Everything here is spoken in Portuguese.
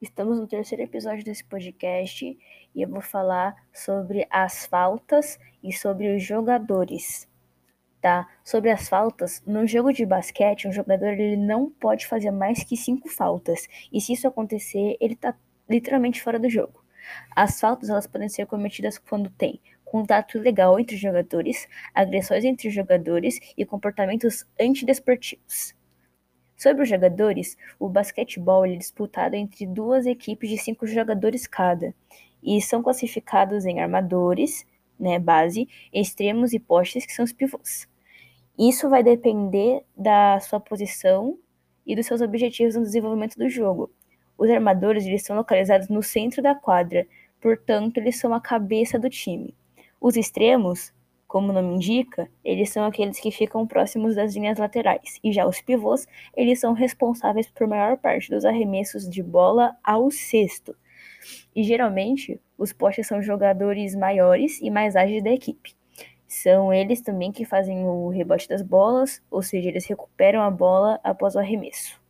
Estamos no terceiro episódio desse podcast e eu vou falar sobre as faltas e sobre os jogadores, tá? Sobre as faltas, no jogo de basquete, um jogador ele não pode fazer mais que cinco faltas e se isso acontecer, ele tá literalmente fora do jogo. As faltas elas podem ser cometidas quando tem contato ilegal entre jogadores, agressões entre jogadores e comportamentos antidesportivos. Sobre os jogadores, o basquetebol é disputado entre duas equipes de cinco jogadores cada, e são classificados em armadores, né, base, extremos e postes, que são os pivôs. Isso vai depender da sua posição e dos seus objetivos no desenvolvimento do jogo. Os armadores eles são localizados no centro da quadra, portanto, eles são a cabeça do time. Os extremos como o nome indica, eles são aqueles que ficam próximos das linhas laterais, e já os pivôs, eles são responsáveis por maior parte dos arremessos de bola ao cesto. E geralmente, os postes são jogadores maiores e mais ágeis da equipe. São eles também que fazem o rebote das bolas, ou seja, eles recuperam a bola após o arremesso.